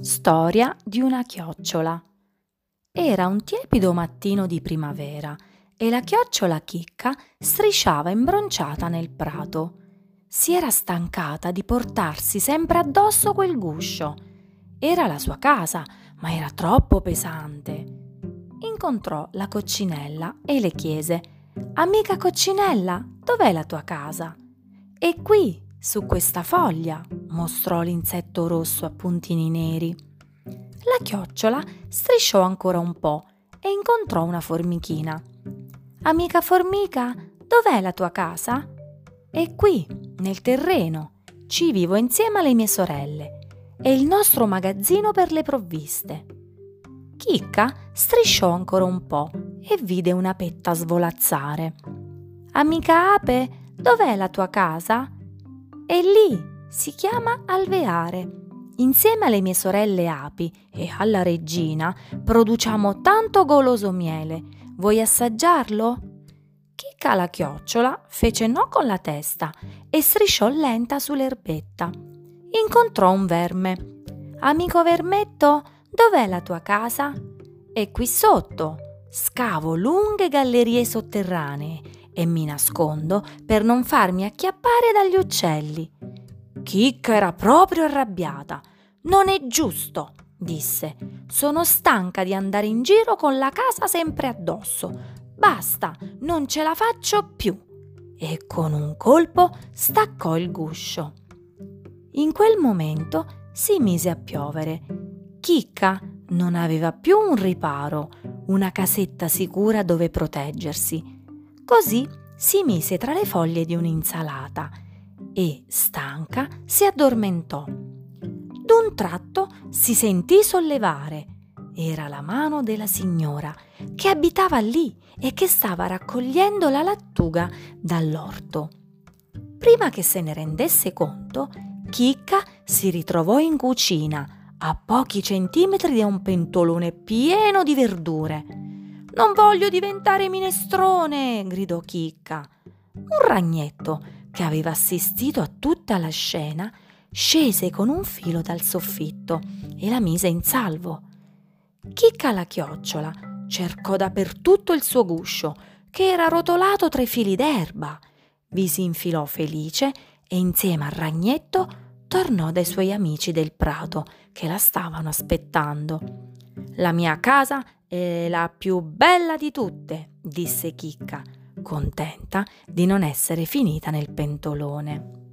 Storia di una chiocciola. Era un tiepido mattino di primavera e la chiocciola chicca strisciava imbronciata nel prato. Si era stancata di portarsi sempre addosso quel guscio. Era la sua casa, ma era troppo pesante. Incontrò la coccinella e le chiese: Amica coccinella, dov'è la tua casa? È qui, su questa foglia, mostrò l'insetto rosso a puntini neri. La chiocciola strisciò ancora un po' e incontrò una formichina. Amica formica, dov'è la tua casa? È qui, nel terreno. Ci vivo insieme alle mie sorelle. È il nostro magazzino per le provviste. Chicca strisciò ancora un po' e vide una petta svolazzare. Amica ape, dov'è la tua casa? E lì si chiama alveare. Insieme alle mie sorelle api e alla regina produciamo tanto goloso miele. Vuoi assaggiarlo? Chicca la chiocciola fece no con la testa e strisciò lenta sull'erbetta. Incontrò un verme. Amico vermetto, dov'è la tua casa? È qui sotto. Scavo lunghe gallerie sotterranee e mi nascondo per non farmi acchiappare dagli uccelli. Chicca era proprio arrabbiata. Non è giusto, disse. Sono stanca di andare in giro con la casa sempre addosso. Basta, non ce la faccio più. E con un colpo staccò il guscio. In quel momento si mise a piovere. Chicca non aveva più un riparo, una casetta sicura dove proteggersi Così si mise tra le foglie di un'insalata e, stanca, si addormentò. D'un tratto si sentì sollevare. Era la mano della signora che abitava lì e che stava raccogliendo la lattuga dall'orto. Prima che se ne rendesse conto, Chicca si ritrovò in cucina, a pochi centimetri da un pentolone pieno di verdure. Non voglio diventare minestrone, gridò Chicca. Un ragnetto, che aveva assistito a tutta la scena, scese con un filo dal soffitto e la mise in salvo. Chicca la chiocciola cercò dappertutto il suo guscio, che era rotolato tra i fili d'erba. Vi si infilò felice e insieme al ragnetto tornò dai suoi amici del prato che la stavano aspettando. La mia casa è la più bella di tutte, disse Chicca, contenta di non essere finita nel pentolone.